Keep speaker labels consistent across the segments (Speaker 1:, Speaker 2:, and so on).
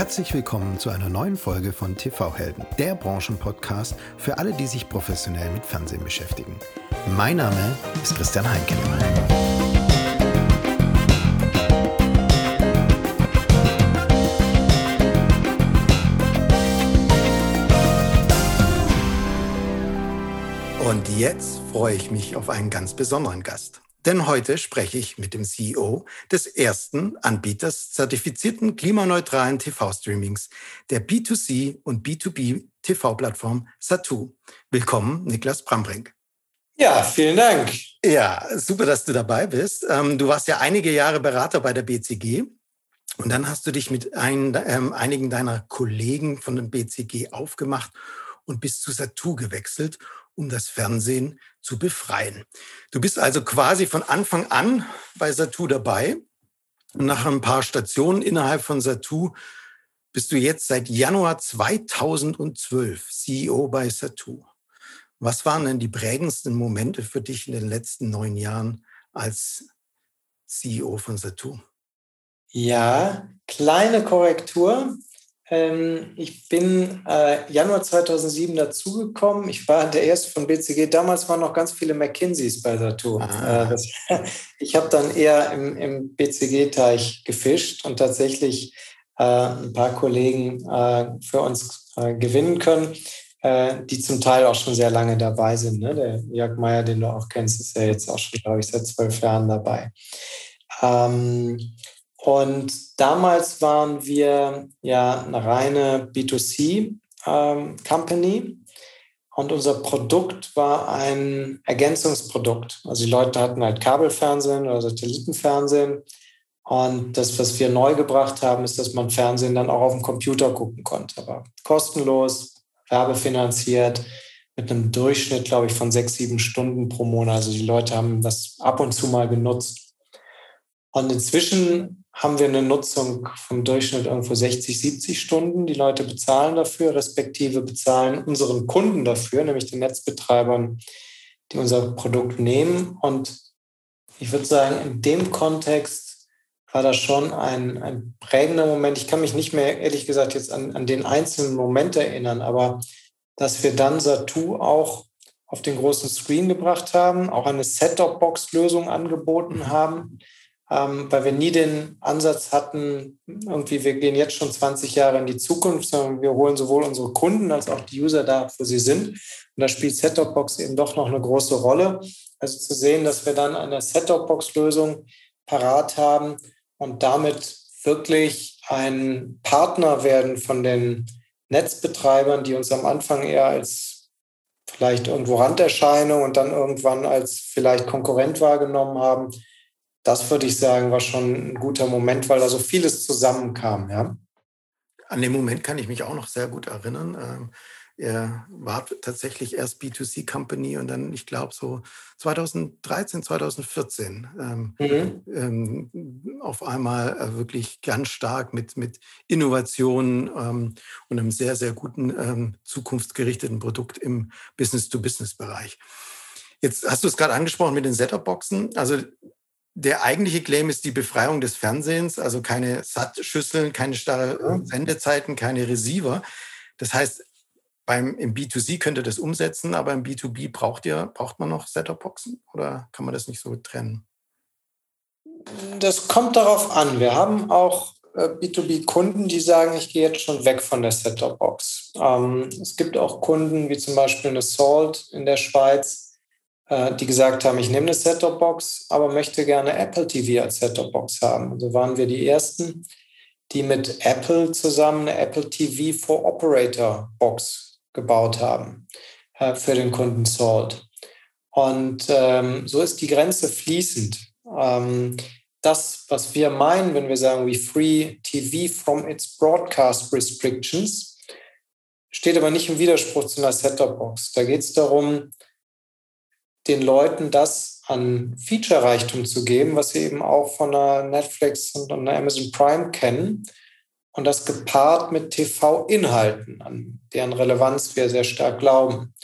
Speaker 1: Herzlich willkommen zu einer neuen Folge von TV Helden, der Branchenpodcast für alle, die sich professionell mit Fernsehen beschäftigen. Mein Name ist Christian Heinke. Und jetzt freue ich mich auf einen ganz besonderen Gast. Denn heute spreche ich mit dem CEO des ersten Anbieters zertifizierten klimaneutralen TV-Streamings, der B2C und B2B TV-Plattform Satu. Willkommen, Niklas Brambrink.
Speaker 2: Ja, vielen Dank.
Speaker 1: Ja, super, dass du dabei bist. Ähm, du warst ja einige Jahre Berater bei der BCG. Und dann hast du dich mit ein, ähm, einigen deiner Kollegen von dem BCG aufgemacht und bist zu Satu gewechselt um das Fernsehen zu befreien. Du bist also quasi von Anfang an bei Satu dabei. Nach ein paar Stationen innerhalb von Satu bist du jetzt seit Januar 2012 CEO bei Satu. Was waren denn die prägendsten Momente für dich in den letzten neun Jahren als CEO von Satu?
Speaker 2: Ja, kleine Korrektur. Ähm, ich bin äh, Januar 2007 dazugekommen. Ich war der erste von BCG. Damals waren noch ganz viele McKinseys bei Saturn. Ah. Äh, ich habe dann eher im, im BCG-Teich gefischt und tatsächlich äh, ein paar Kollegen äh, für uns äh, gewinnen können, äh, die zum Teil auch schon sehr lange dabei sind. Ne? Der Jörg Meyer, den du auch kennst, ist ja jetzt auch schon, glaube ich, seit zwölf Jahren dabei. Ähm, und damals waren wir ja eine reine B2C-Company. Ähm, und unser Produkt war ein Ergänzungsprodukt. Also die Leute hatten halt Kabelfernsehen oder Satellitenfernsehen. Und das, was wir neu gebracht haben, ist, dass man Fernsehen dann auch auf dem Computer gucken konnte. Aber kostenlos, werbefinanziert, mit einem Durchschnitt, glaube ich, von sechs, sieben Stunden pro Monat. Also die Leute haben das ab und zu mal genutzt. Und inzwischen haben wir eine Nutzung vom Durchschnitt irgendwo 60, 70 Stunden. Die Leute bezahlen dafür, respektive bezahlen unseren Kunden dafür, nämlich den Netzbetreibern, die unser Produkt nehmen. Und ich würde sagen, in dem Kontext war das schon ein, ein prägender Moment. Ich kann mich nicht mehr, ehrlich gesagt, jetzt an, an den einzelnen Moment erinnern, aber dass wir dann Satu auch auf den großen Screen gebracht haben, auch eine Set-Top-Box-Lösung angeboten haben ähm, weil wir nie den Ansatz hatten, irgendwie, wir gehen jetzt schon 20 Jahre in die Zukunft, sondern wir holen sowohl unsere Kunden als auch die User da, wo sie sind. Und da spielt Set-Top-Box eben doch noch eine große Rolle. Also zu sehen, dass wir dann eine Set-Top-Box-Lösung parat haben und damit wirklich ein Partner werden von den Netzbetreibern, die uns am Anfang eher als vielleicht irgendwo Randerscheinung und dann irgendwann als vielleicht Konkurrent wahrgenommen haben, das würde ich sagen, war schon ein guter Moment, weil da so vieles zusammenkam. Ja.
Speaker 1: An den Moment kann ich mich auch noch sehr gut erinnern. Ähm, er war tatsächlich erst B2C-Company und dann, ich glaube, so 2013, 2014 ähm, mhm. ähm, auf einmal äh, wirklich ganz stark mit, mit Innovationen ähm, und einem sehr, sehr guten ähm, zukunftsgerichteten Produkt im Business-to-Business-Bereich. Jetzt hast du es gerade angesprochen mit den Setup-Boxen. Also der eigentliche Claim ist die Befreiung des Fernsehens, also keine SAT-Schüsseln, keine starren Sendezeiten, keine Receiver. Das heißt, beim, im B2C könnte das umsetzen, aber im B2B braucht, ihr, braucht man noch Setup-Boxen oder kann man das nicht so trennen?
Speaker 2: Das kommt darauf an. Wir haben auch äh, B2B-Kunden, die sagen, ich gehe jetzt schon weg von der Setup-Box. Ähm, es gibt auch Kunden, wie zum Beispiel eine Salt in der Schweiz, die gesagt haben, ich nehme eine Set-Top-Box, aber möchte gerne Apple TV als Set-Top-Box haben. Also waren wir die Ersten, die mit Apple zusammen eine Apple TV for Operator Box gebaut haben äh, für den Kunden Salt. Und ähm, so ist die Grenze fließend. Ähm, das, was wir meinen, wenn wir sagen, we free TV from its broadcast restrictions, steht aber nicht im Widerspruch zu einer Set-Top-Box. Da geht es darum, den Leuten das an Feature-Reichtum zu geben, was sie eben auch von einer Netflix und einer Amazon Prime kennen. Und das gepaart mit TV-Inhalten, an deren Relevanz wir sehr stark glauben.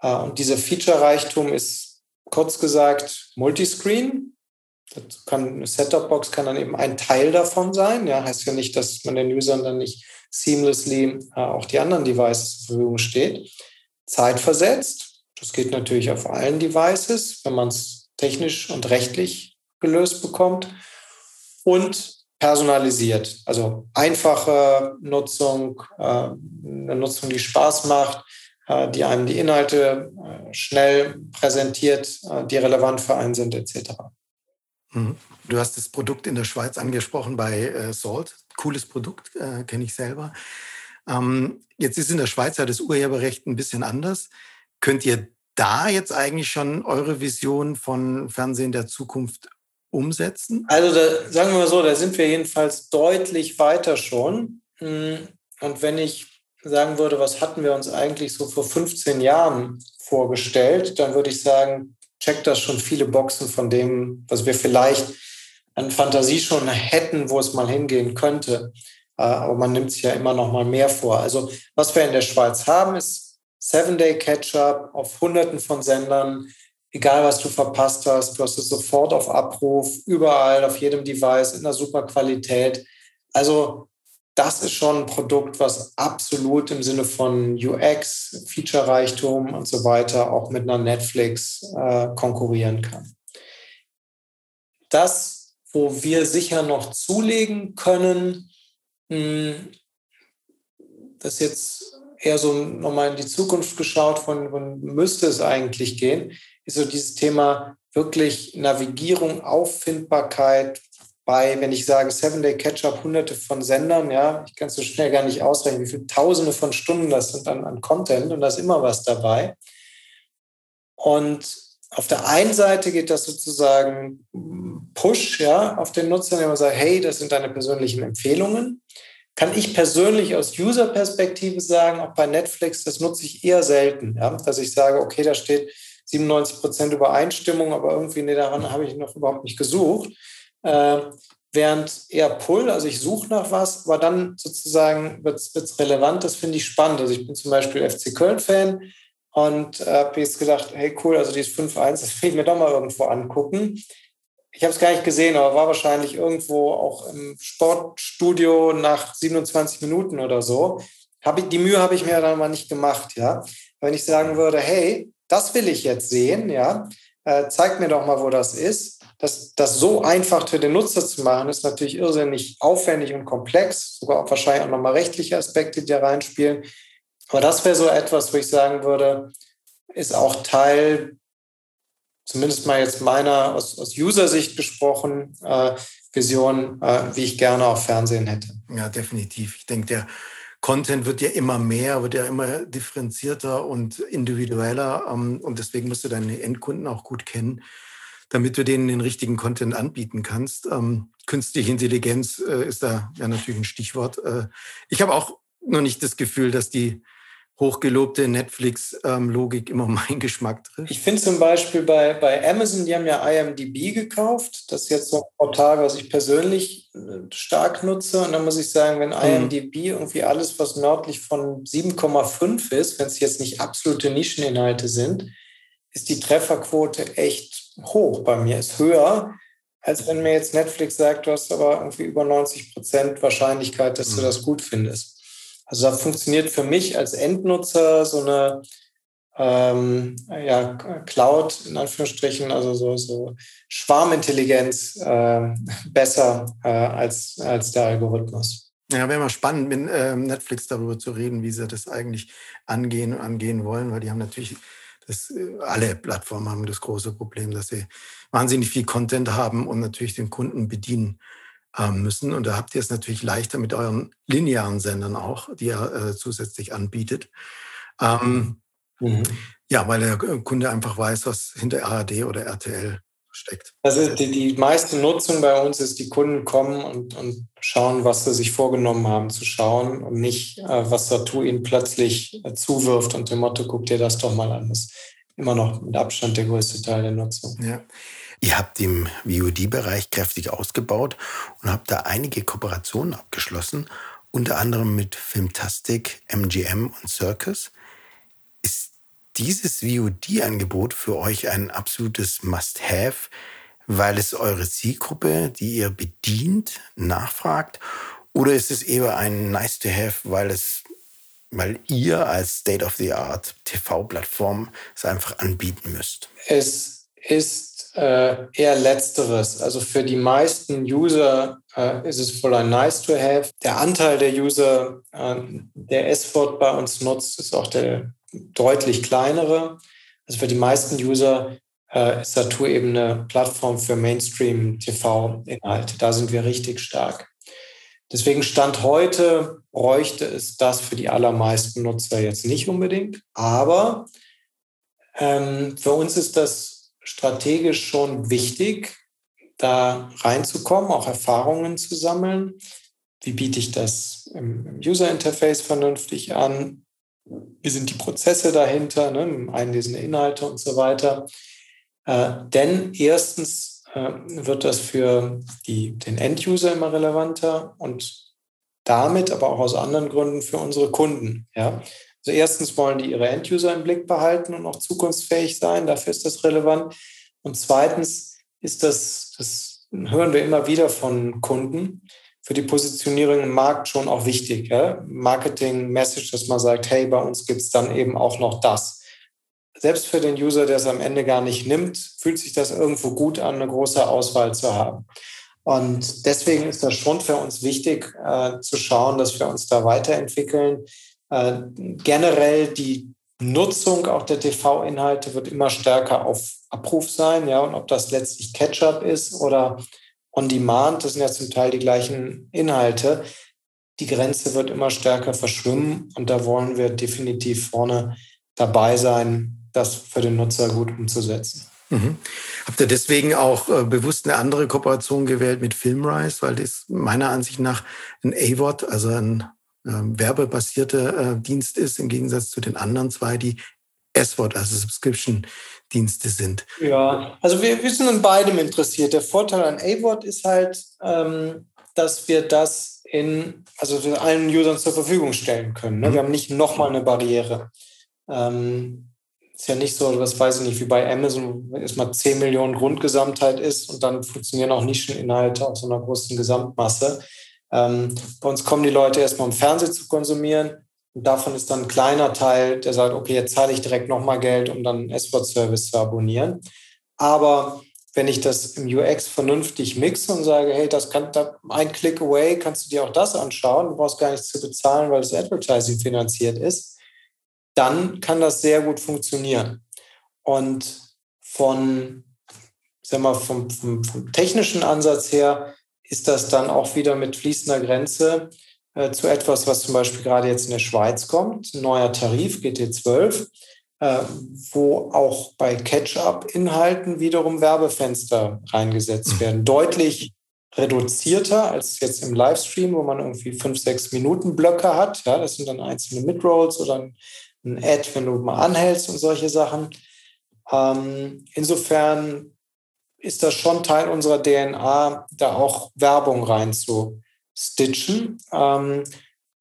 Speaker 2: Äh, und dieser Feature-Reichtum ist kurz gesagt Multiscreen. Das kann, eine Setup-Box kann dann eben ein Teil davon sein. Ja, heißt ja nicht, dass man den Usern dann nicht seamlessly äh, auch die anderen Devices zur Verfügung steht. Zeitversetzt. Das geht natürlich auf allen Devices, wenn man es technisch und rechtlich gelöst bekommt. Und personalisiert. Also einfache Nutzung, äh, eine Nutzung, die Spaß macht, äh, die einem die Inhalte äh, schnell präsentiert, die relevant für einen sind, etc.
Speaker 1: Mhm. Du hast das Produkt in der Schweiz angesprochen bei Salt. Cooles Produkt, kenne ich selber. Ähm, jetzt ist in der Schweiz ja das Urheberrecht ein bisschen anders. Könnt ihr da jetzt eigentlich schon eure Vision von Fernsehen der Zukunft umsetzen?
Speaker 2: Also da, sagen wir mal so, da sind wir jedenfalls deutlich weiter schon. Hm, und wenn ich sagen würde, was hatten wir uns eigentlich so vor 15 Jahren vorgestellt, dann würde ich sagen, checkt das schon viele Boxen von dem, was wir vielleicht an Fantasie schon hätten, wo es mal hingehen könnte. Äh, aber man nimmt sich ja immer noch mal mehr vor. Also was wir in der Schweiz haben, ist Seven-Day-Catch-up auf Hunderten von Sendern. Egal, was du verpasst hast, du hast es sofort auf Abruf, überall, auf jedem Device, in einer super Qualität. Also das ist schon ein Produkt, was absolut im Sinne von UX, Feature-Reichtum und so weiter auch mit einer Netflix äh, konkurrieren kann. Das, wo wir sicher noch zulegen können, mh, hm, das jetzt eher so nochmal in die Zukunft geschaut, von, von müsste es eigentlich gehen, ist so dieses Thema wirklich Navigierung, Auffindbarkeit, bei, wenn ich sage Seven-Day Catch-up, hunderte von Sendern, ja, ich kann es so schnell gar nicht ausrechnen, wie viele Tausende von Stunden das sind an, an Content und da ist immer was dabei. Und auf der einen Seite geht das sozusagen Push, ja, auf den Nutzer, der man sagt, hey, das sind deine persönlichen Empfehlungen. Kann ich persönlich aus User-Perspektive sagen, auch bei Netflix, das nutze ich eher selten, ja, dass ich sage, okay, da steht 97 Prozent Übereinstimmung, aber irgendwie, nee, daran habe ich noch überhaupt nicht gesucht. Äh, während eher Pull, also ich suche nach was, aber dann sozusagen wird es relevant, das finde ich spannend. Also ich bin zum Beispiel FC Köln-Fan und äh, habe jetzt gedacht, hey cool, also dieses 5-1, das will ich mir doch mal irgendwo angucken. Ich habe es gar nicht gesehen, aber war wahrscheinlich irgendwo auch im Sportstudio nach 27 Minuten oder so. Hab ich, die Mühe habe ich mir dann mal nicht gemacht, ja. Wenn ich sagen würde, hey, das will ich jetzt sehen, ja, äh, zeig mir doch mal, wo das ist das, das so einfach für den Nutzer zu machen, ist natürlich irrsinnig aufwendig und komplex, sogar auch wahrscheinlich auch nochmal rechtliche Aspekte, die da reinspielen. Aber das wäre so etwas, wo ich sagen würde, ist auch Teil, zumindest mal jetzt meiner aus, aus User-Sicht gesprochen, äh, Vision, äh, wie ich gerne auch Fernsehen hätte.
Speaker 1: Ja, definitiv. Ich denke, der Content wird ja immer mehr, wird ja immer differenzierter und individueller. Ähm, und deswegen musst du deine Endkunden auch gut kennen damit du denen den richtigen Content anbieten kannst. Ähm, künstliche Intelligenz äh, ist da ja natürlich ein Stichwort. Äh, ich habe auch noch nicht das Gefühl, dass die hochgelobte Netflix-Logik immer meinen Geschmack trifft.
Speaker 2: Ich finde zum Beispiel bei, bei Amazon, die haben ja IMDB gekauft. Das ist jetzt so ein Portal, was ich persönlich äh, stark nutze. Und dann muss ich sagen, wenn IMDB mhm. irgendwie alles, was nördlich von 7,5 ist, wenn es jetzt nicht absolute Nischeninhalte sind, ist die Trefferquote echt hoch bei mir, ist höher, als wenn mir jetzt Netflix sagt, du hast aber irgendwie über 90 Prozent Wahrscheinlichkeit, dass du mhm. das gut findest. Also da funktioniert für mich als Endnutzer so eine ähm, ja, Cloud in Anführungsstrichen, also so, so Schwarmintelligenz äh, besser äh, als, als der Algorithmus.
Speaker 1: Ja, wäre mal spannend, mit äh, Netflix darüber zu reden, wie sie das eigentlich angehen und angehen wollen, weil die haben natürlich das, äh, alle Plattformen haben das große Problem, dass sie wahnsinnig viel Content haben und natürlich den Kunden bedienen äh, müssen. Und da habt ihr es natürlich leichter mit euren linearen Sendern auch, die ihr äh, zusätzlich anbietet. Ähm, mhm. Ja, weil der Kunde einfach weiß, was hinter ARD oder RTL steckt.
Speaker 2: Also die, die meiste Nutzung bei uns ist, die Kunden kommen und, und schauen, was sie sich vorgenommen haben zu schauen und nicht, äh, was Satu ihnen plötzlich äh, zuwirft und dem Motto, guck dir das doch mal an. Das ist immer noch mit Abstand der größte Teil der Nutzung.
Speaker 1: Ja. Ihr habt im VOD-Bereich kräftig ausgebaut und habt da einige Kooperationen abgeschlossen, unter anderem mit Filmtastic, MGM und Circus. Ist dieses VOD-Angebot für euch ein absolutes Must-Have, weil es eure Zielgruppe, die ihr bedient, nachfragt? Oder ist es eher ein Nice to Have, weil es, weil ihr als State of the Art TV-Plattform es einfach anbieten müsst?
Speaker 2: Es ist äh, eher Letzteres. Also für die meisten User äh, ist es voll ein Nice to Have. Der Anteil der User, äh, der S-Wort bei uns nutzt, ist auch der deutlich kleinere. Also für die meisten User äh, ist Satur eben eine Plattform für Mainstream-TV-Inhalte. Da sind wir richtig stark. Deswegen Stand heute bräuchte es das für die allermeisten Nutzer jetzt nicht unbedingt. Aber ähm, für uns ist das strategisch schon wichtig, da reinzukommen, auch Erfahrungen zu sammeln. Wie biete ich das im, User Interface vernünftig an? Wie sind die Prozesse dahinter, ne? Einlesen der Inhalte und so weiter. Äh, denn erstens äh, wird das für die, den End-User immer relevanter und damit aber auch aus anderen Gründen für unsere Kunden. Ja? Also erstens wollen die ihre End-User im Blick behalten und auch zukunftsfähig sein, dafür ist das relevant. Und zweitens ist das, das hören wir immer wieder von Kunden, für die Positionierung im Markt schon auch wichtig. Ja? Marketing-Message, dass man sagt, hey, bei uns gibt es dann eben auch noch das selbst für den User, der es am Ende gar nicht nimmt, fühlt sich das irgendwo gut an, eine große Auswahl zu haben. Und deswegen ist das schon für uns wichtig, äh, zu schauen, dass wir uns da weiterentwickeln. Äh, generell die Nutzung auch der TV-Inhalte wird immer stärker auf Abruf sein, ja, und ob das letztlich Catch-up ist oder on demand, das sind ja zum Teil die gleichen Inhalte. Die Grenze wird immer stärker verschwimmen und da wollen wir definitiv vorne dabei sein, das für den Nutzer gut umzusetzen.
Speaker 1: Mhm. Habt ihr deswegen auch äh, bewusst eine andere Kooperation gewählt mit Filmrise, weil das meiner Ansicht nach ein AVOD, also ein äh, werbebasierter äh, Dienst ist, im Gegensatz zu den anderen zwei, die SWOD, also Subscription-Dienste sind?
Speaker 2: Ja, also wir, wir sind in beidem interessiert. Der Vorteil an AVOD ist halt, ähm, dass wir das in, also allen Usern zur Verfügung stellen können. Ne? Mhm. Wir haben nicht nochmal eine Barriere. Ähm, ist ja nicht so, das weiß ich nicht, wie bei Amazon, wenn erstmal 10 Millionen Grundgesamtheit ist und dann funktionieren auch Nischeninhalte auf so einer großen Gesamtmasse. Ähm, bei uns kommen die Leute erstmal im Fernsehen zu konsumieren und davon ist dann ein kleiner Teil, der sagt, okay, jetzt zahle ich direkt nochmal Geld, um dann S-Word-Service zu abonnieren. Aber wenn ich das im UX vernünftig mixe und sage, hey, das kann da, ein Click away, kannst du dir auch das anschauen, du brauchst gar nichts zu bezahlen, weil das Advertising finanziert ist, dann kann das sehr gut funktionieren. Und von, sag mal, vom, vom, vom technischen Ansatz her ist das dann auch wieder mit fließender Grenze äh, zu etwas, was zum Beispiel gerade jetzt in der Schweiz kommt, ein neuer Tarif GT12, äh, wo auch bei Catch-up-Inhalten wiederum Werbefenster reingesetzt mhm. werden. Deutlich reduzierter als jetzt im Livestream, wo man irgendwie fünf, sechs Minuten Blöcke hat. Ja, das sind dann einzelne Midrolls oder ein ein Ad, wenn du mal anhältst und solche Sachen. Ähm, insofern ist das schon Teil unserer DNA, da auch Werbung rein zu stitchen. Ähm,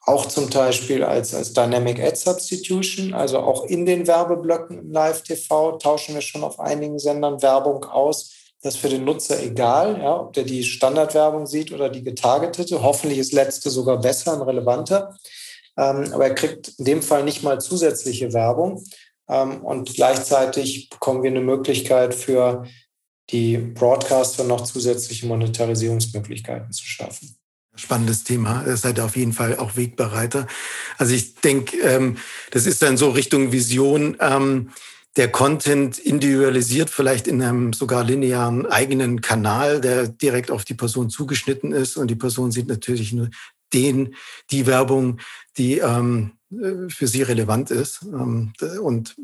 Speaker 2: auch zum Beispiel als, als Dynamic Ad Substitution, also auch in den Werbeblöcken im Live-TV tauschen wir schon auf einigen Sendern Werbung aus. Das ist für den Nutzer egal, ja, ob der die Standardwerbung sieht oder die getargetete. Hoffentlich ist letzte sogar besser und relevanter. Ähm, aber er kriegt in dem Fall nicht mal zusätzliche Werbung. Ähm, und gleichzeitig bekommen wir eine Möglichkeit für die Broadcaster noch zusätzliche Monetarisierungsmöglichkeiten zu schaffen.
Speaker 1: Spannendes Thema. Ihr seid auf jeden Fall auch Wegbereiter. Also ich denke, ähm, das ist dann so Richtung Vision. der Content individualisiert vielleicht in einem sogar linearen eigenen Kanal, der direkt auf die Person zugeschnitten ist. Und die Person sieht natürlich nur den, die Werbung, die ähm, äh, für sie relevant ist. Ähm, und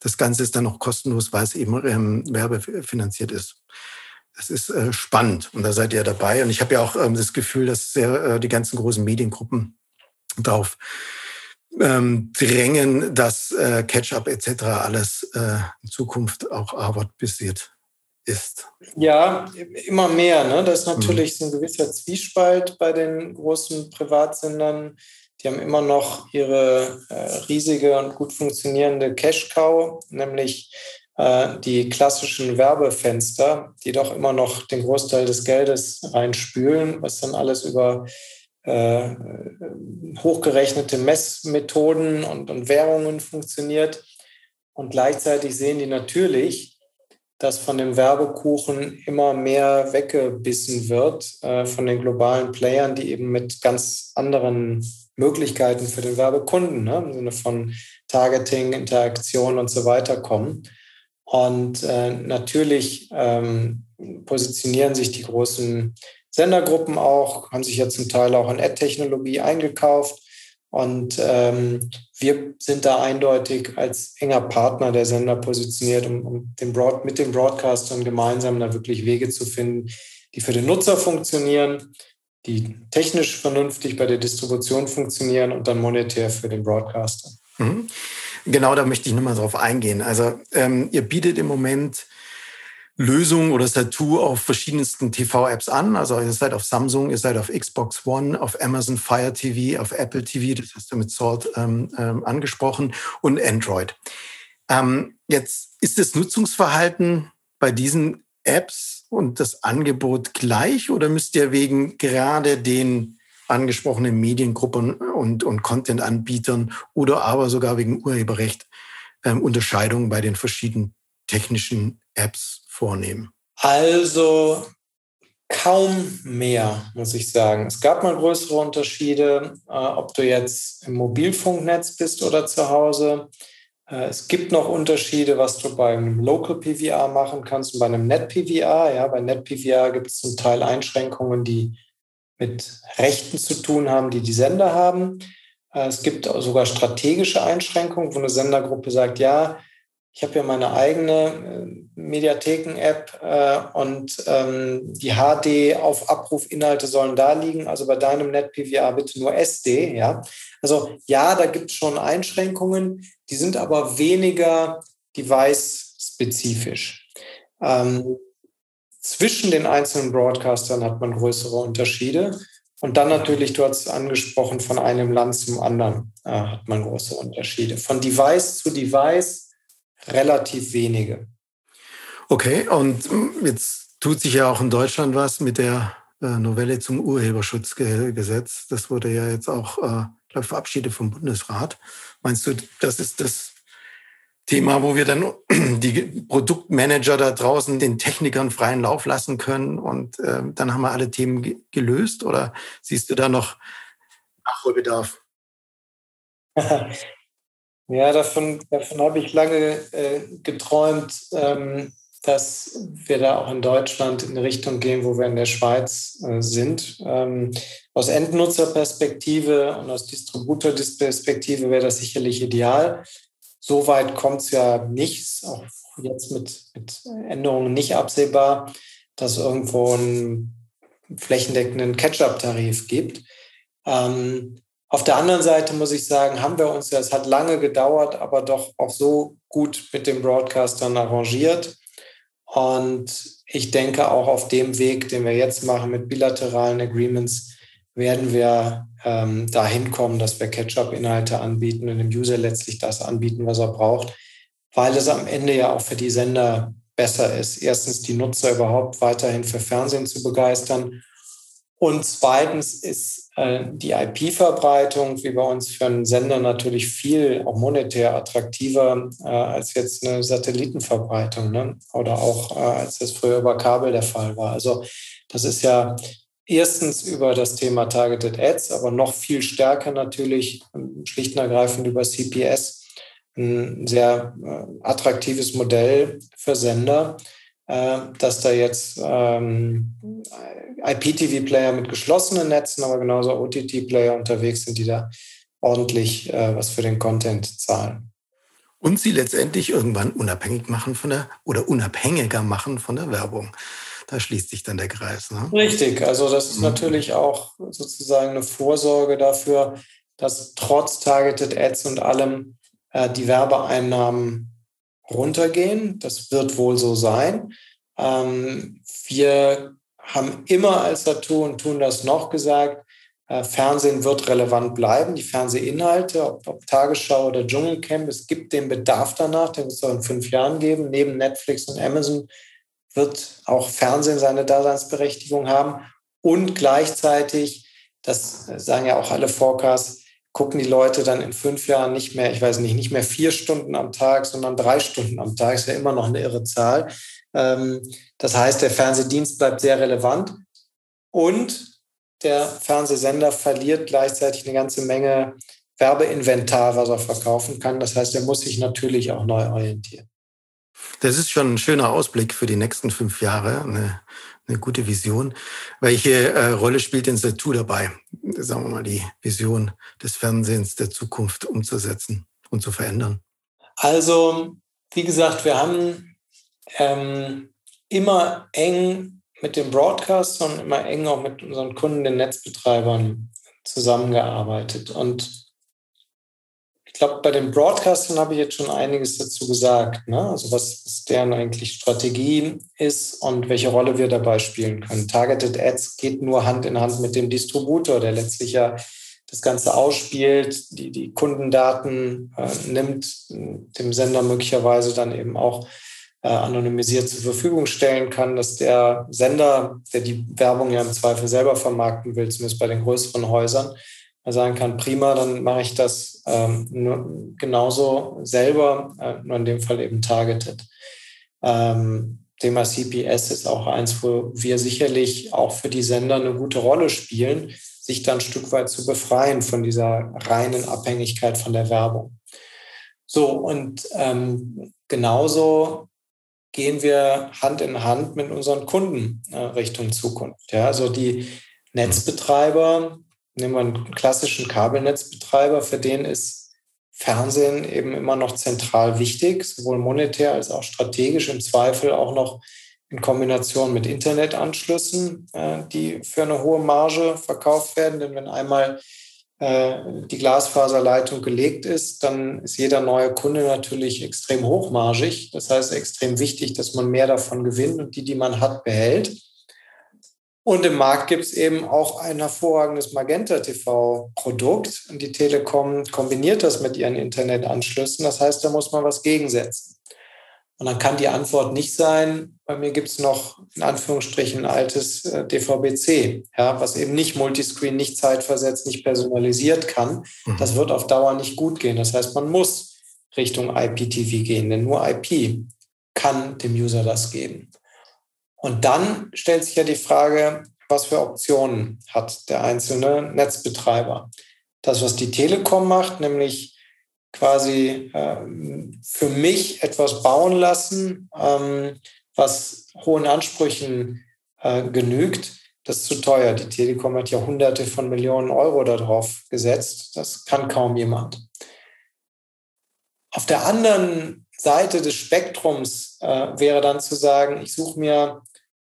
Speaker 1: das Ganze ist dann auch kostenlos, weil es eben ähm, werbefinanziert ist. Das ist äh, spannend und da seid ihr dabei. Und ich habe ja auch ähm, das Gefühl, dass sehr, äh, die ganzen großen Mediengruppen darauf ähm, drängen, dass äh, Catch-up etc. alles äh, in Zukunft auch Harvard-basiert ist.
Speaker 2: Ja, immer mehr. Ne? Das ist natürlich mhm. so ein gewisser Zwiespalt bei den großen Privatsendern. Die haben immer noch ihre äh, riesige und gut funktionierende Cash-Cow, nämlich äh, die klassischen Werbefenster, die doch immer noch den Großteil des Geldes reinspülen, was dann alles über äh, hochgerechnete Messmethoden und, und Währungen funktioniert. Und gleichzeitig sehen die natürlich, dass von dem Werbekuchen immer mehr weggebissen wird äh, von den globalen Playern, die eben mit ganz anderen Möglichkeiten für den Werbekunden ne, im Sinne von Targeting, Interaktion und so weiter kommen. Und äh, natürlich ähm, positionieren sich die großen Sendergruppen auch, haben sich ja zum Teil auch in Ad-Technologie eingekauft. Und ähm, wir sind da eindeutig als enger Partner der Sender positioniert, um, um den Broad, mit den Broadcastern gemeinsam da wirklich Wege zu finden, die für den Nutzer funktionieren, die technisch vernünftig bei der Distribution funktionieren und dann monetär für den Broadcaster.
Speaker 1: Mhm. Genau, da möchte ich nochmal drauf eingehen. Also ähm, ihr bietet im Moment Lösungen oder Satu auf verschiedensten TV-Apps an. Also ihr seid auf Samsung, ihr seid auf Xbox One, auf Amazon Fire TV, auf Apple TV, das hast du mit Salt ähm, ähm, angesprochen, und Android. Ähm, jetzt ist das Nutzungsverhalten bei diesen Apps und das Angebot gleich oder müsst ihr wegen gerade den angesprochenen Mediengruppen und, und Content-Anbietern oder aber sogar wegen Urheberrecht ähm, Unterscheidungen bei den verschiedenen technischen Apps vornehmen?
Speaker 2: Also kaum mehr, muss ich sagen. Es gab mal größere Unterschiede, äh, ob du jetzt im Mobilfunknetz bist oder zu Hause. Äh, es gibt noch Unterschiede, was du beim Local PVR machen kannst und bei einem Net PVR. Ja, bei Net PVR gibt es zum Teil Einschränkungen, die mit Rechten zu tun haben, die die Sender haben. Äh, es gibt sogar strategische Einschränkungen, wo eine Sendergruppe sagt, ja, ich habe ja meine eigene äh, Mediatheken-App und ähm, die HD auf Abruf-Inhalte sollen da liegen. Also bei deinem NetPVR bitte nur SD. Ja? Also ja, da gibt es schon Einschränkungen, die sind aber weniger device-spezifisch. Ähm, zwischen den einzelnen Broadcastern hat man größere Unterschiede. Und dann natürlich, du hast es angesprochen, von einem Land zum anderen äh, hat man große Unterschiede. Von Device zu Device relativ wenige.
Speaker 1: Okay, und jetzt tut sich ja auch in Deutschland was mit der äh, Novelle zum Urheberschutzgesetz. Das wurde ja jetzt auch, äh, glaube verabschiedet vom Bundesrat. Meinst du, das ist das Thema, wo wir dann die Produktmanager da draußen den Technikern freien Lauf lassen können und äh, dann haben wir alle Themen ge gelöst oder siehst du da noch Nachholbedarf?
Speaker 2: ja, davon, davon habe ich lange äh, geträumt, ähm, dass wir da auch in Deutschland in eine Richtung gehen, wo wir in der Schweiz äh, sind. Ähm, aus Endnutzerperspektive und aus Distributorperspektive wäre das sicherlich ideal. So weit kommt es ja nicht, auch jetzt mit, mit Änderungen nicht absehbar, dass es irgendwo einen flächendeckenden Catch-up-Tarif gibt. Ähm, auf der anderen Seite muss ich sagen, haben wir uns ja, es hat lange gedauert, aber doch auch so gut mit den Broadcastern arrangiert. Und ich denke auch auf dem Weg, den wir jetzt machen mit bilateralen Agreements, werden wir ähm, dahin kommen, dass wir Catch-up-Inhalte anbieten und dem User letztlich das anbieten, was er braucht, weil es am Ende ja auch für die Sender besser ist. Erstens die Nutzer überhaupt weiterhin für Fernsehen zu begeistern und zweitens ist äh, die IP-Verbreitung wie bei uns für einen Sender natürlich viel auch monetär attraktiver äh, als jetzt eine Satellitenverbreitung ne? oder auch äh, als das früher über Kabel der Fall war. Also das ist ja Erstens über das Thema Targeted Ads, aber noch viel stärker natürlich schlicht und ergreifend über CPS. Ein sehr attraktives Modell für Sender, dass da jetzt ähm, IPTV-Player mit geschlossenen Netzen, aber genauso OTT-Player unterwegs sind, die da ordentlich äh, was für den Content zahlen.
Speaker 1: Und sie letztendlich irgendwann unabhängig machen von der oder unabhängiger machen von der Werbung da schließt sich dann der Kreis. Ne?
Speaker 2: Richtig, also das ist mhm. natürlich auch sozusagen eine Vorsorge dafür, dass trotz Targeted Ads und allem äh, die Werbeeinnahmen runtergehen. Das wird wohl so sein. Ähm, wir haben immer als Satu und tun das noch gesagt, äh, Fernsehen wird relevant bleiben, die Fernsehinhalte, ob, ob Tagesschau oder Dschungelcamp, es gibt den Bedarf danach, den es soll in fünf Jahren geben. Neben Netflix und Amazon wird auch Fernsehen seine Daseinsberechtigung haben. Und gleichzeitig, das sagen ja auch alle Forecasts, gucken die Leute dann in fünf Jahren nicht mehr, ich weiß nicht, nicht mehr vier Stunden am Tag, sondern drei Stunden am Tag. Ist ja immer noch eine irre Zahl. Ähm, das heißt, der Fernsehdienst bleibt sehr relevant und der Fernsehsender verliert gleichzeitig eine ganze Menge Werbeinventar, was er verkaufen kann. Das heißt, er muss sich natürlich auch neu orientieren.
Speaker 1: Das ist schon ein schöner Ausblick für die nächsten fünf Jahre, eine, eine gute Vision. Welche äh, Rolle spielt denn Satu dabei, sagen wir mal, die Vision des Fernsehens der Zukunft umzusetzen und zu verändern?
Speaker 2: Also, wie gesagt, wir haben ähm, immer eng mit dem Broadcast und immer eng auch mit unseren Kunden, den Netzbetreibern zusammengearbeitet. Und glaube, bei den Broadcastern habe ich jetzt schon einiges dazu gesagt. Ne? Also was, was deren eigentlich Strategie ist und welche Rolle wir dabei spielen können. Targeted Ads geht nur Hand in Hand mit dem Distributor, der letztlich ja das Ganze ausspielt, die, die Kundendaten äh, nimmt, dem Sender möglicherweise dann eben auch äh, anonymisiert zur Verfügung stellen kann, dass der Sender, der die Werbung ja im Zweifel selber vermarkten will, zumindest bei den größeren Häusern, sagen kann, prima, dann mache ich das ähm, genauso selber, äh, nur in dem Fall eben targeted. Ähm, Thema CPS ist auch eins, wo wir sicherlich auch für die Sender eine gute Rolle spielen, sich dann ein Stück weit zu befreien von dieser reinen Abhängigkeit von der Werbung. So, und ähm, genauso gehen wir Hand in Hand mit unseren Kunden äh, Richtung Zukunft. Ja, also die Netzbetreiber nehmen wir einen klassischen Kabelnetzbetreiber, für den ist Fernsehen eben immer noch zentral wichtig, sowohl monetär als auch strategisch, im Zweifel auch noch in Kombination mit Internetanschlüssen, äh, die für eine hohe Marge verkauft werden. Denn wenn einmal äh, die Glasfaserleitung gelegt ist, dann ist jeder neue Kunde natürlich extrem hochmargig. Das heißt, extrem wichtig, dass man mehr davon gewinnt und die, die man hat, behält. Und im Markt gibt es eben auch ein hervorragendes Magenta TV-Produkt. Und die Telekom kombiniert das mit ihren Internetanschlüssen. Das heißt, da muss man was gegensetzen. Und dann kann die Antwort nicht sein, bei mir gibt es noch in Anführungsstrichen ein altes äh, DVB-C, ja, was eben nicht Multiscreen, nicht zeitversetzt, nicht personalisiert kann. Mhm. Das wird auf Dauer nicht gut gehen. Das heißt, man muss Richtung IPTV gehen, denn nur IP kann dem User das geben. Und dann stellt sich ja die Frage, was für Optionen hat der einzelne Netzbetreiber? Das, was die Telekom macht, nämlich quasi ähm, für mich etwas bauen lassen, ähm, was hohen Ansprüchen äh, genügt, das ist zu teuer. Die Telekom hat ja hunderte von Millionen Euro darauf gesetzt. Das kann kaum jemand. Auf der anderen Seite des Spektrums äh, wäre dann zu sagen, ich suche mir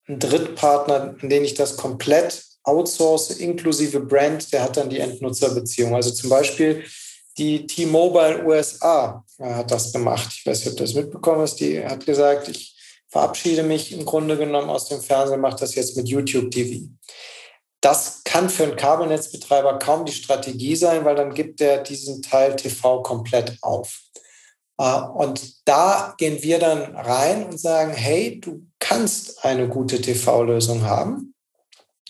Speaker 2: einen Drittpartner, in den ich das komplett outsource, inklusive Brand, der hat dann die Endnutzerbeziehung. Also zum Beispiel die T-Mobile USA äh, hat das gemacht. Ich weiß nicht, ob du das mitbekommen hast. Die hat gesagt, ich verabschiede mich im Grunde genommen aus dem Fernsehen, mache das jetzt mit YouTube TV. Das kann für einen Kabelnetzbetreiber kaum die Strategie sein, weil dann gibt er diesen Teil TV komplett auf. Äh, und da gehen wir dann rein und sagen, hey, du kannst eine gute TV-Lösung haben,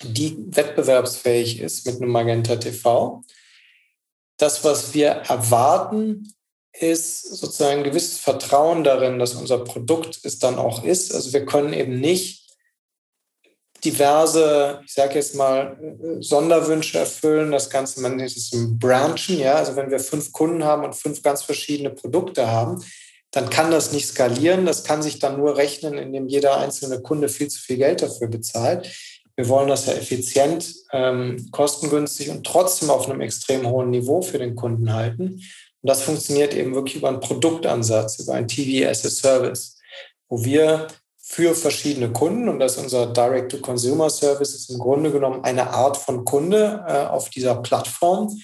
Speaker 2: die wettbewerbsfähig ist mit einem Magenta TV. Das, was wir erwarten, ist sozusagen ein gewisses Vertrauen darin, dass unser Produkt es dann auch ist. Also wir können eben nicht diverse, ich sage jetzt mal, Sonderwünsche erfüllen. Das Ganze, man nennt es ein Branchen, ja. Also wenn wir fünf Kunden haben und fünf ganz verschiedene Produkte haben, dann kann das nicht skalieren. Das kann sich dann nur rechnen, indem jeder einzelne Kunde viel zu viel Geld dafür bezahlt. Wir wollen das ja effizient, ähm, kostengünstig und trotzdem auf einem extrem hohen Niveau für den Kunden halten. Und das funktioniert eben wirklich über einen Produktansatz, über ein TV as a Service, wo wir für verschiedene Kunden, und das ist unser Direct-to-Consumer-Service, ist im Grunde genommen eine Art von Kunde äh, auf dieser Plattform,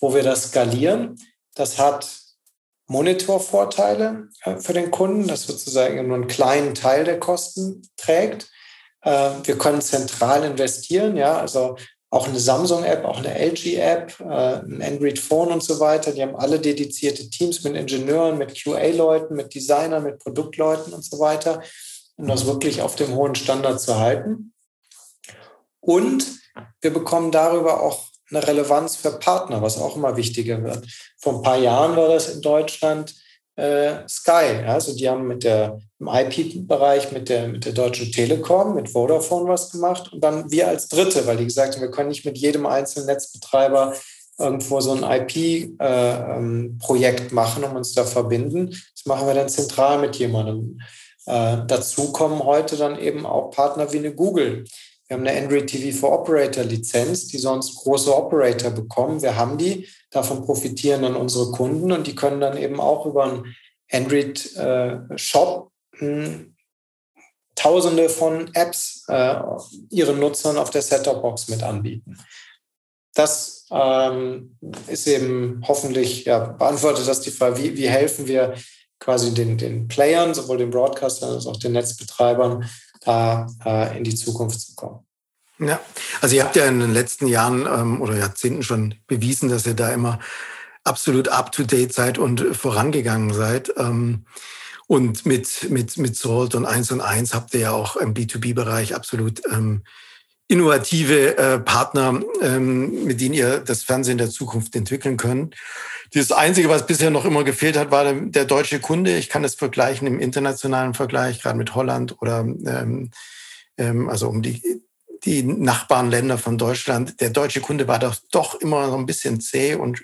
Speaker 2: wo wir das skalieren. Das hat Monitorvorteile äh, für den Kunden, das sozusagen nur einen kleinen Teil der Kosten trägt. Äh, wir können zentral investieren, ja, also auch eine Samsung-App, auch eine LG-App, äh, ein Android-Phone und so weiter. Die haben alle dedizierte Teams mit Ingenieuren, mit QA-Leuten, mit Designern, mit Produktleuten und so weiter, um das wirklich auf dem hohen Standard zu halten. Und wir bekommen darüber auch eine Relevanz für Partner, was auch immer wichtiger wird. Vor ein paar Jahren war das in Deutschland äh, Sky. Also die haben mit der, im IP-Bereich mit der, mit der Deutschen Telekom, mit Vodafone was gemacht und dann wir als Dritte, weil die gesagt haben, wir können nicht mit jedem einzelnen Netzbetreiber irgendwo so ein IP-Projekt äh, ähm, machen, um uns da verbinden. Das machen wir dann zentral mit jemandem. Äh, dazu kommen heute dann eben auch Partner wie eine Google. Wir haben eine Android TV for Operator Lizenz, die sonst große Operator bekommen. Wir haben die, davon profitieren dann unsere Kunden und die können dann eben auch über einen Android äh, Shop hm, Tausende von Apps äh, ihren Nutzern auf der Set-Top-Box mit anbieten. Das ähm, ist eben hoffentlich, ja, beantwortet das die Frage, wie, wie helfen wir quasi den, den Playern, sowohl den Broadcastern als auch den Netzbetreibern, da äh, in die Zukunft zu kommen.
Speaker 1: Ja, also ihr habt ja in den letzten Jahren ähm, oder Jahrzehnten schon bewiesen, dass ihr da immer absolut up-to-date seid und vorangegangen seid. Ähm, und mit, mit, mit Salt und 1 und 1 habt ihr ja auch im B2B-Bereich absolut ähm, innovative äh, Partner, ähm, mit denen ihr das Fernsehen der Zukunft entwickeln könnt. Das Einzige, was bisher noch immer gefehlt hat, war der, der deutsche Kunde. Ich kann das vergleichen im internationalen Vergleich, gerade mit Holland oder ähm, ähm, also um die, die Nachbarländer von Deutschland. Der deutsche Kunde war doch, doch immer so ein bisschen zäh und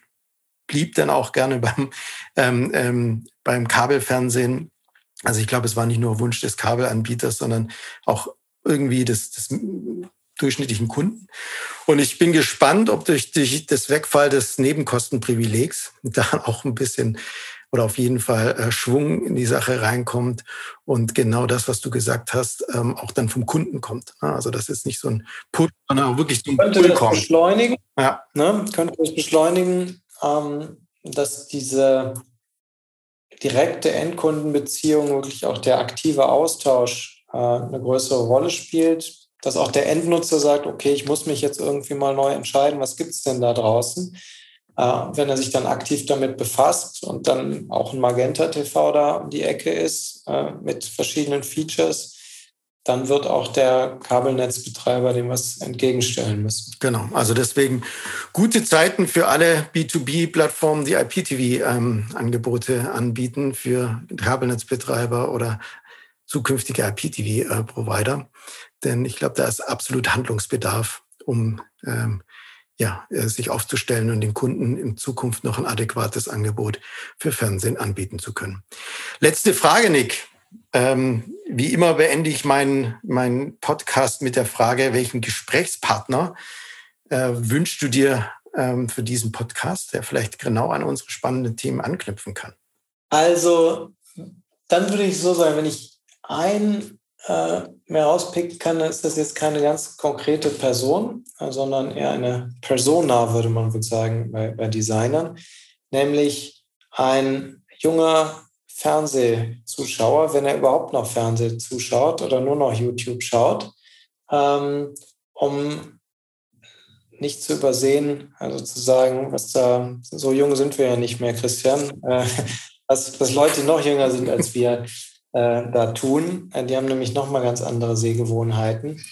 Speaker 1: blieb dann auch gerne beim, ähm, ähm, beim Kabelfernsehen. Also ich glaube, es war nicht nur Wunsch des Kabelanbieters, sondern auch irgendwie des, des durchschnittlichen Kunden. Und ich bin gespannt, ob durch, durch das Wegfall des Nebenkostenprivilegs da auch ein bisschen oder auf jeden Fall äh, Schwung in die Sache reinkommt und genau das, was du gesagt hast, ähm, auch dann vom Kunden kommt. Ne? Also das ist nicht so ein Put, sondern auch wirklich so ein
Speaker 2: Könnte Pull das kommt. beschleunigen? Ja. Ne? Könnte das beschleunigen, ähm, dass diese direkte Endkundenbeziehung, wirklich auch der aktive Austausch äh, eine größere Rolle spielt dass auch der Endnutzer sagt, okay, ich muss mich jetzt irgendwie mal neu entscheiden, was gibt es denn da draußen? Äh, wenn er sich dann aktiv damit befasst und dann auch ein Magenta TV da um die Ecke ist äh, mit verschiedenen Features, dann wird auch der Kabelnetzbetreiber dem was entgegenstellen müssen.
Speaker 1: Genau, also deswegen gute Zeiten für alle B2B-Plattformen, die IPTV-Angebote ähm, anbieten für Kabelnetzbetreiber oder zukünftige IPTV-Provider. Denn ich glaube, da ist absolut Handlungsbedarf, um ähm, ja, äh, sich aufzustellen und den Kunden in Zukunft noch ein adäquates Angebot für Fernsehen anbieten zu können. Letzte Frage, Nick. Ähm, wie immer beende ich meinen mein Podcast mit der Frage, welchen Gesprächspartner äh, wünschst du dir ähm, für diesen Podcast, der vielleicht genau an unsere spannenden Themen anknüpfen kann?
Speaker 2: Also, dann würde ich so sagen, wenn ich ein äh, mehr rauspicken kann, ist das jetzt keine ganz konkrete Person, äh, sondern eher eine Persona, würde man wohl sagen, bei, bei Designern, nämlich ein junger Fernsehzuschauer, wenn er überhaupt noch Fernseh zuschaut oder nur noch YouTube schaut, ähm, um nicht zu übersehen, also zu sagen, was da, so jung sind wir ja nicht mehr, Christian, äh, was, was Leute noch jünger sind als wir, äh, da tun. Äh, die haben nämlich nochmal ganz andere Sehgewohnheiten.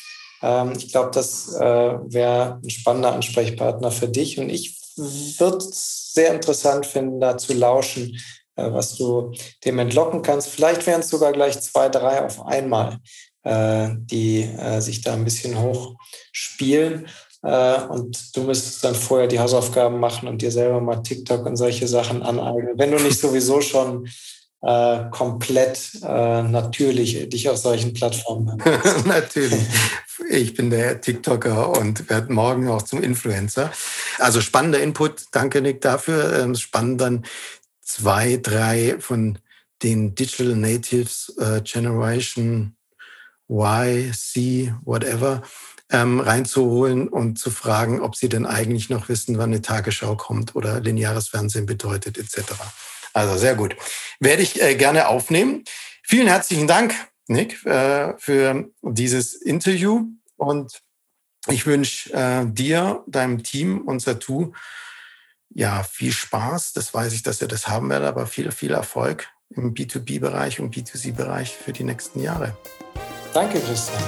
Speaker 2: Ähm, ich glaube, das äh, wäre ein spannender Ansprechpartner für dich. Und ich würde es sehr interessant finden, da zu lauschen, äh, was du dem entlocken kannst. Vielleicht wären es sogar gleich zwei, drei auf einmal, äh, die äh, sich da ein bisschen hochspielen. Und du müsstest dann vorher die Hausaufgaben machen und dir selber mal TikTok und solche Sachen aneignen. Wenn du nicht sowieso schon äh, komplett äh, natürlich dich auf solchen Plattformen.
Speaker 1: natürlich. Ich bin der TikToker und werde morgen auch zum Influencer. Also spannender Input. Danke, Nick, dafür. Ähm, spannend dann zwei, drei von den Digital Natives äh, Generation Y, C, whatever, ähm, reinzuholen und zu fragen, ob sie denn eigentlich noch wissen, wann eine Tagesschau kommt oder lineares Fernsehen bedeutet, etc. Also sehr gut. Werde ich äh, gerne aufnehmen. Vielen herzlichen Dank, Nick, äh, für dieses Interview und Ich wünsche äh, dir, deinem Team und Satu ja viel Spaß. Das weiß ich, dass ihr das haben werdet, aber viel, viel Erfolg im B2B-Bereich und B2C-Bereich für die nächsten Jahre.
Speaker 2: Danke, Christian.